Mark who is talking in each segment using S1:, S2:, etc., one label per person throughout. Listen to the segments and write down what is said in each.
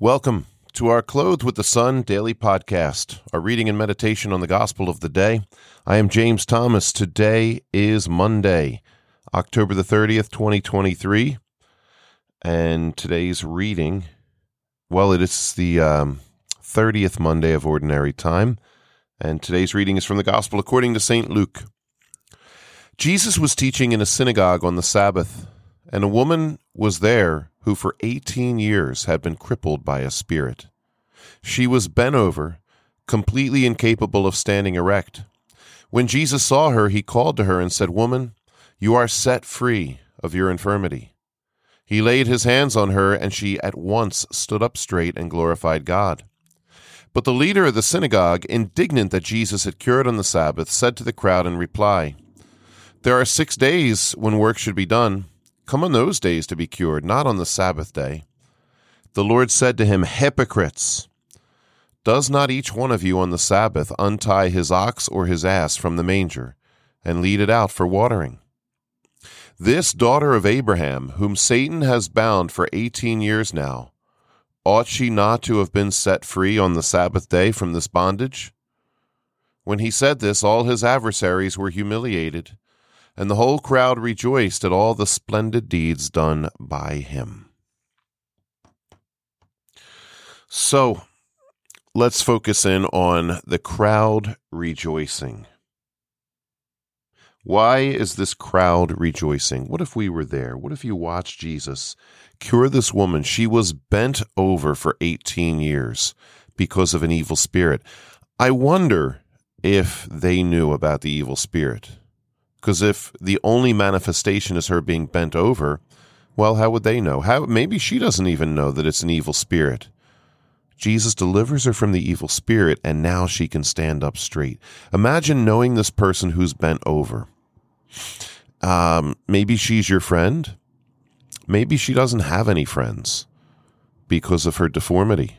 S1: Welcome to our Clothed with the Sun daily podcast, our reading and meditation on the gospel of the day. I am James Thomas. Today is Monday, October the 30th, 2023. And today's reading, well, it is the um, 30th Monday of Ordinary Time. And today's reading is from the Gospel according to St. Luke. Jesus was teaching in a synagogue on the Sabbath, and a woman was there who for 18 years had been crippled by a spirit. She was bent over, completely incapable of standing erect. When Jesus saw her, he called to her and said, Woman, you are set free of your infirmity. He laid his hands on her, and she at once stood up straight and glorified God. But the leader of the synagogue, indignant that Jesus had cured on the Sabbath, said to the crowd in reply, There are six days when work should be done. Come on those days to be cured, not on the Sabbath day. The Lord said to him, Hypocrites! Does not each one of you on the Sabbath untie his ox or his ass from the manger and lead it out for watering? This daughter of Abraham, whom Satan has bound for eighteen years now, ought she not to have been set free on the Sabbath day from this bondage? When he said this, all his adversaries were humiliated and the whole crowd rejoiced at all the splendid deeds done by him. So, let's focus in on the crowd rejoicing. Why is this crowd rejoicing? What if we were there? What if you watched Jesus cure this woman? She was bent over for 18 years because of an evil spirit. I wonder if they knew about the evil spirit. Because if the only manifestation is her being bent over, well, how would they know? How maybe she doesn't even know that it's an evil spirit. Jesus delivers her from the evil spirit, and now she can stand up straight. Imagine knowing this person who's bent over. Um, maybe she's your friend. Maybe she doesn't have any friends because of her deformity.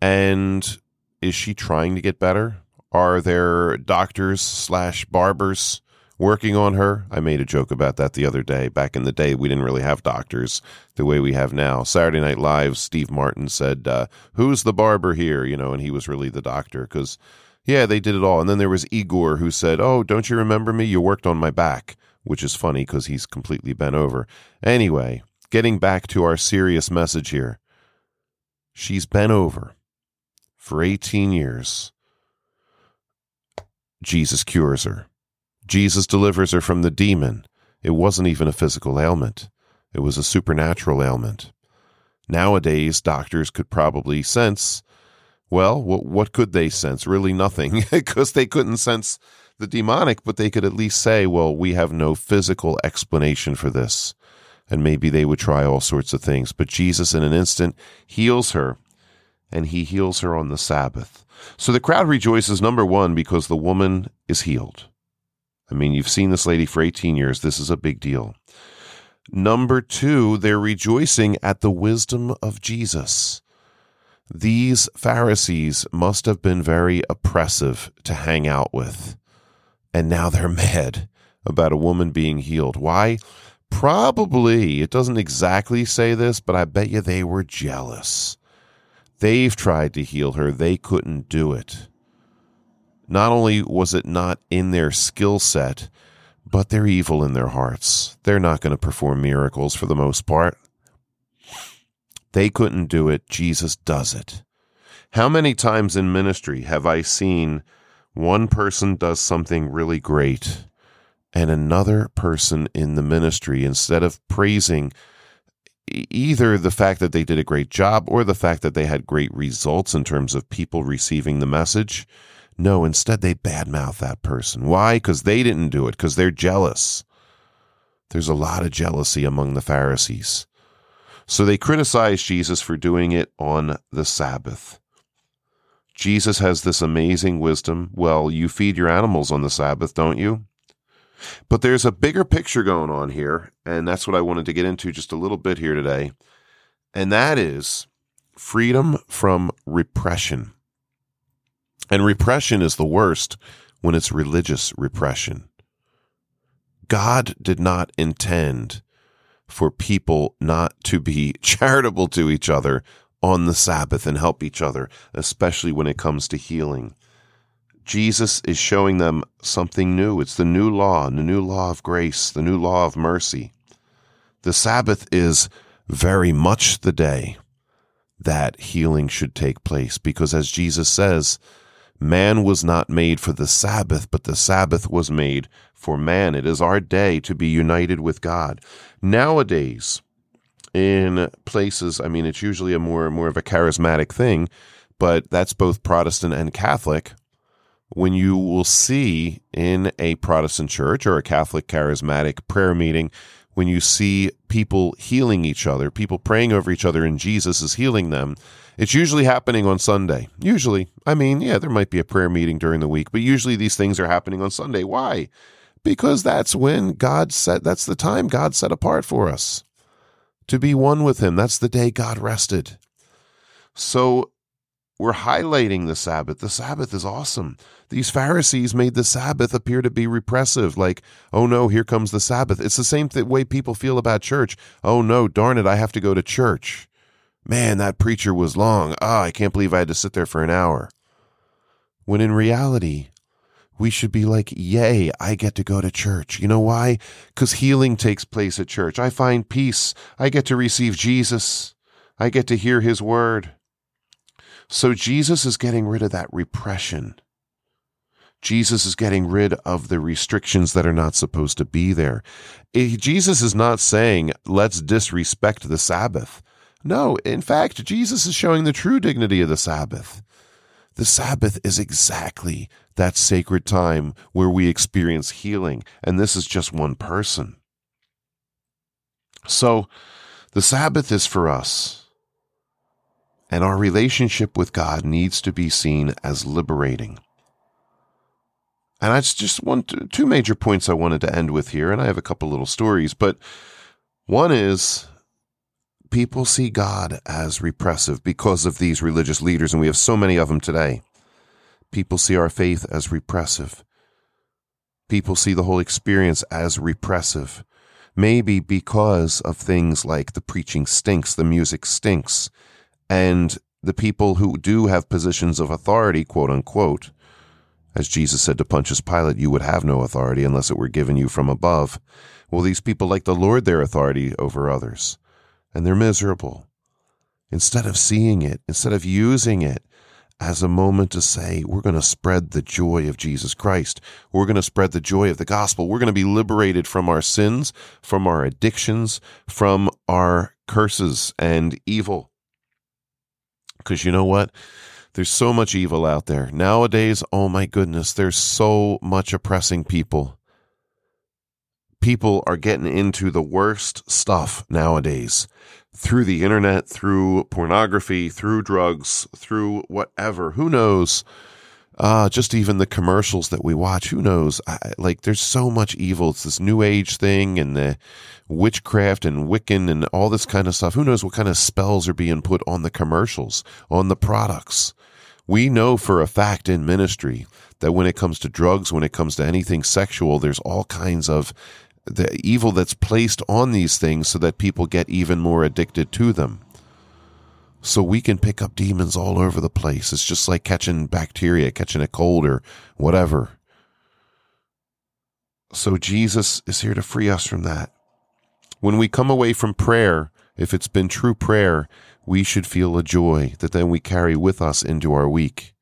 S1: And is she trying to get better? Are there doctors slash barbers working on her? I made a joke about that the other day. Back in the day, we didn't really have doctors the way we have now. Saturday Night Live, Steve Martin said, uh, Who's the barber here? You know, and he was really the doctor because, yeah, they did it all. And then there was Igor who said, Oh, don't you remember me? You worked on my back, which is funny because he's completely bent over. Anyway, getting back to our serious message here. She's bent over for 18 years Jesus cures her. Jesus delivers her from the demon. It wasn't even a physical ailment, it was a supernatural ailment. Nowadays, doctors could probably sense, well, what, what could they sense? Really nothing, because they couldn't sense the demonic, but they could at least say, well, we have no physical explanation for this. And maybe they would try all sorts of things. But Jesus, in an instant, heals her, and he heals her on the Sabbath. So the crowd rejoices, number one, because the woman is healed. I mean, you've seen this lady for 18 years. This is a big deal. Number two, they're rejoicing at the wisdom of Jesus. These Pharisees must have been very oppressive to hang out with. And now they're mad about a woman being healed. Why? Probably, it doesn't exactly say this, but I bet you they were jealous. They've tried to heal her, they couldn't do it. Not only was it not in their skill set, but they're evil in their hearts. They're not going to perform miracles for the most part. They couldn't do it. Jesus does it. How many times in ministry have I seen one person does something really great and another person in the ministry, instead of praising either the fact that they did a great job or the fact that they had great results in terms of people receiving the message. No, instead they badmouth that person. Why? Because they didn't do it, because they're jealous. There's a lot of jealousy among the Pharisees. So they criticize Jesus for doing it on the Sabbath. Jesus has this amazing wisdom. Well, you feed your animals on the Sabbath, don't you? But there's a bigger picture going on here, and that's what I wanted to get into just a little bit here today. And that is freedom from repression. And repression is the worst when it's religious repression. God did not intend for people not to be charitable to each other on the Sabbath and help each other, especially when it comes to healing. Jesus is showing them something new. It's the new law, the new law of grace, the new law of mercy. The Sabbath is very much the day that healing should take place because, as Jesus says, man was not made for the Sabbath, but the Sabbath was made for man. It is our day to be united with God. Nowadays, in places, I mean, it's usually a more more of a charismatic thing, but that's both Protestant and Catholic. When you will see in a Protestant church or a Catholic charismatic prayer meeting, when you see people healing each other, people praying over each other, and Jesus is healing them, it's usually happening on Sunday. Usually, I mean, yeah, there might be a prayer meeting during the week, but usually these things are happening on Sunday. Why? Because that's when God set, that's the time God set apart for us to be one with Him. That's the day God rested. So we're highlighting the Sabbath. The Sabbath is awesome. These Pharisees made the Sabbath appear to be repressive, like, oh no, here comes the Sabbath. It's the same th- way people feel about church. Oh no, darn it, I have to go to church. Man, that preacher was long. Ah, oh, I can't believe I had to sit there for an hour. When in reality, we should be like, Yay, I get to go to church. You know why? Because healing takes place at church. I find peace. I get to receive Jesus. I get to hear his word. So Jesus is getting rid of that repression. Jesus is getting rid of the restrictions that are not supposed to be there. Eh, Jesus is not saying, let's disrespect the Sabbath. No, in fact, Jesus is showing the true dignity of the Sabbath. The Sabbath is exactly that sacred time where we experience healing, and this is just one person. So, the Sabbath is for us, and our relationship with God needs to be seen as liberating. And I just want two major points I wanted to end with here, and I have a couple little stories, but one is people see God as repressive because of these religious leaders, and we have so many of them today. People see our faith as repressive. People see the whole experience as repressive. Maybe because of things like the preaching stinks, the music stinks, and the people who do have positions of authority, quote unquote, as Jesus said to Pontius Pilate, you would have no authority unless it were given you from above. Well, these people like to lord their authority over others and they're miserable. Instead of seeing it, instead of using it as a moment to say, we're going to spread the joy of Jesus Christ. We're going to spread the joy of the gospel. We're going to be liberated from our sins, from our addictions, from our curses and evil. Because you know what? There's so much evil out there. Nowadays, oh my goodness, there's so much oppressing people people are getting into the worst stuff nowadays through the internet, through pornography, through drugs, through whatever. Who knows? Uh, just even the commercials that we watch, who knows? I, like, there's so much evil. It's this new age thing and the witchcraft and Wiccan and all this kind of stuff. Who knows what kind of spells are being put on the commercials, on the products? We know for a fact in ministry that when it comes to drugs, when it comes to anything sexual, there's all kinds of the evil that's placed on these things so that people get even more addicted to them. So we can pick up demons all over the place. It's just like catching bacteria, catching a cold or whatever. So Jesus is here to free us from that. When we come away from prayer, if it's been true prayer, we should feel a joy that then we carry with us into our week.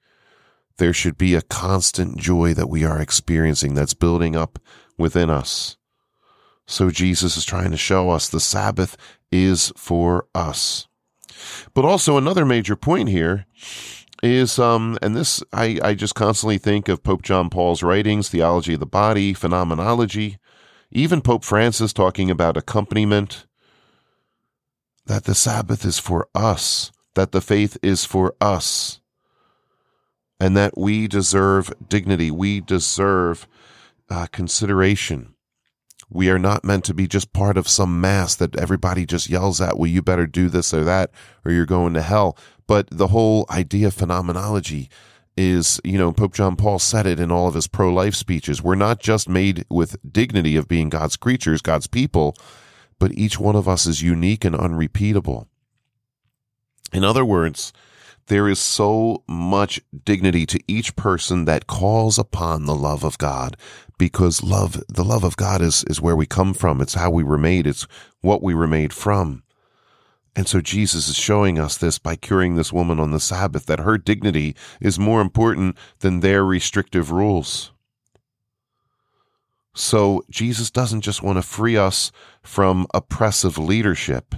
S1: There should be a constant joy that we are experiencing that's building up within us. So Jesus is trying to show us the Sabbath is for us. But also another major point here is um and this I, I just constantly think of Pope John Paul's writings, theology of the body, phenomenology, even Pope Francis talking about accompaniment, that the Sabbath is for us, that the faith is for us, and that we deserve dignity, we deserve uh, consideration. We are not meant to be just part of some mass that everybody just yells at, well, you better do this or that, or you're going to hell. But the whole idea of phenomenology is, you know, Pope John Paul said it in all of his pro life speeches. We're not just made with dignity of being God's creatures, God's people, but each one of us is unique and unrepeatable. In other words, there is so much dignity to each person that calls upon the love of God because love, the love of God is, is where we come from. It's how we were made. It's what we were made from. And so Jesus is showing us this by curing this woman on the Sabbath, that her dignity is more important than their restrictive rules. So Jesus doesn't just want to free us from oppressive leadership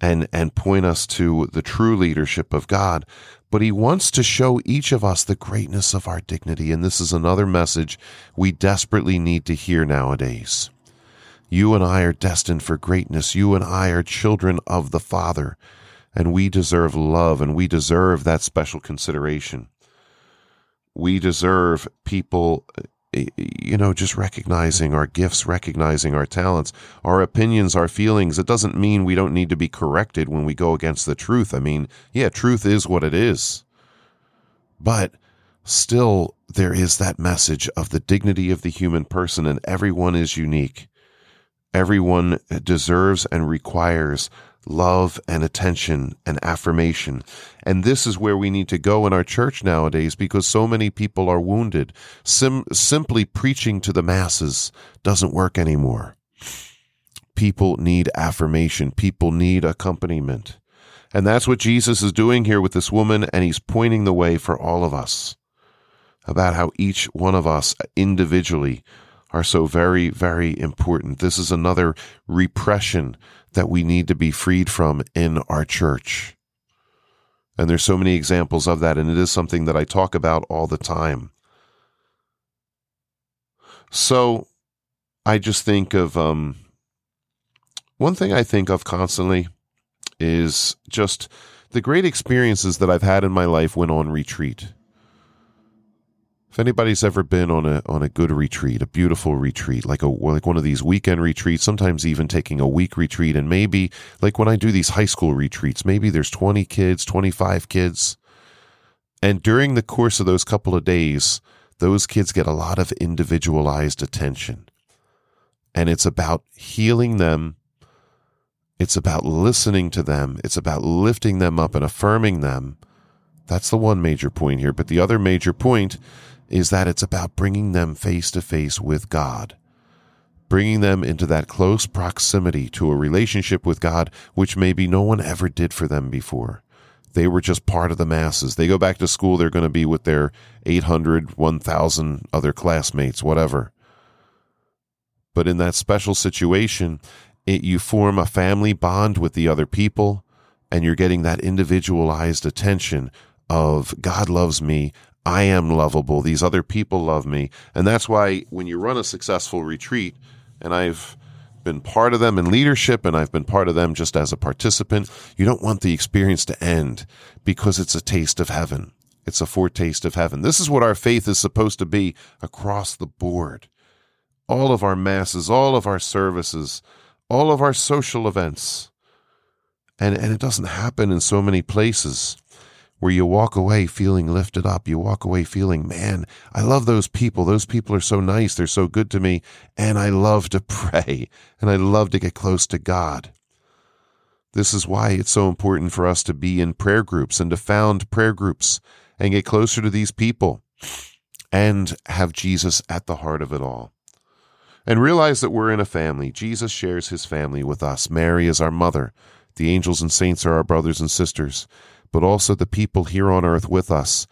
S1: and, and point us to the true leadership of God, but he wants to show each of us the greatness of our dignity. And this is another message we desperately need to hear nowadays. You and I are destined for greatness. You and I are children of the Father, and we deserve love and we deserve that special consideration. We deserve people you know, just recognizing our gifts, recognizing our talents, our opinions, our feelings. It doesn't mean we don't need to be corrected when we go against the truth. I mean, yeah, truth is what it is. But still, there is that message of the dignity of the human person, and everyone is unique. Everyone deserves and requires love and attention and affirmation. And this is where we need to go in our church nowadays because so many people are wounded. Sim- simply preaching to the masses doesn't work anymore. People need affirmation, people need accompaniment. And that's what Jesus is doing here with this woman, and he's pointing the way for all of us about how each one of us individually are so very, very important. This is another repression that we need to be freed from in our church. And there's so many examples of that, and it is something that I talk about all the time. So I just think of um, one thing I think of constantly is just the great experiences that I've had in my life when on retreat. If anybody's ever been on a on a good retreat, a beautiful retreat, like a like one of these weekend retreats, sometimes even taking a week retreat, and maybe like when I do these high school retreats, maybe there's 20 kids, 25 kids, and during the course of those couple of days, those kids get a lot of individualized attention, and it's about healing them. It's about listening to them. It's about lifting them up and affirming them. That's the one major point here. But the other major point is that it's about bringing them face to face with God, bringing them into that close proximity to a relationship with God, which maybe no one ever did for them before. They were just part of the masses. They go back to school, they're going to be with their 800, 1,000 other classmates, whatever. But in that special situation, it, you form a family bond with the other people, and you're getting that individualized attention of God loves me. I am lovable. These other people love me. And that's why when you run a successful retreat, and I've been part of them in leadership and I've been part of them just as a participant, you don't want the experience to end because it's a taste of heaven. It's a foretaste of heaven. This is what our faith is supposed to be across the board. All of our masses, all of our services, all of our social events. And, and it doesn't happen in so many places where you walk away feeling lifted up. You walk away feeling, man, I love those people. Those people are so nice. They're so good to me. And I love to pray and I love to get close to God. This is why it's so important for us to be in prayer groups and to found prayer groups and get closer to these people and have Jesus at the heart of it all. And realize that we're in a family. Jesus shares his family with us. Mary is our mother. The angels and saints are our brothers and sisters but also the people here on earth with us.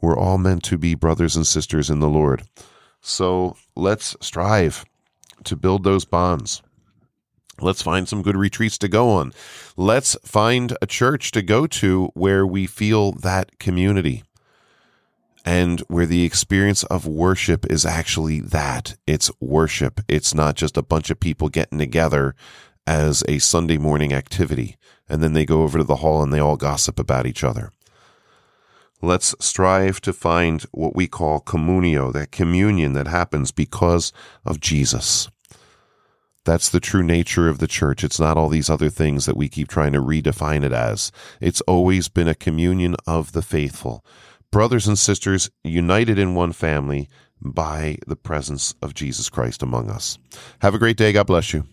S1: We're all meant to be brothers and sisters in the Lord. So let's strive to build those bonds. Let's find some good retreats to go on. Let's find a church to go to where we feel that community and where the experience of worship is actually that it's worship. It's not just a bunch of people getting together as a Sunday morning activity and then they go over to the hall and they all gossip about each other. Let's strive to find what we call communio, that communion that happens because of Jesus. That's the true nature of the church. It's not all these other things that we keep trying to redefine it as. It's always been a communion of the faithful. Brothers and sisters united in one family by the presence of Jesus Christ among us. Have a great day. God bless you.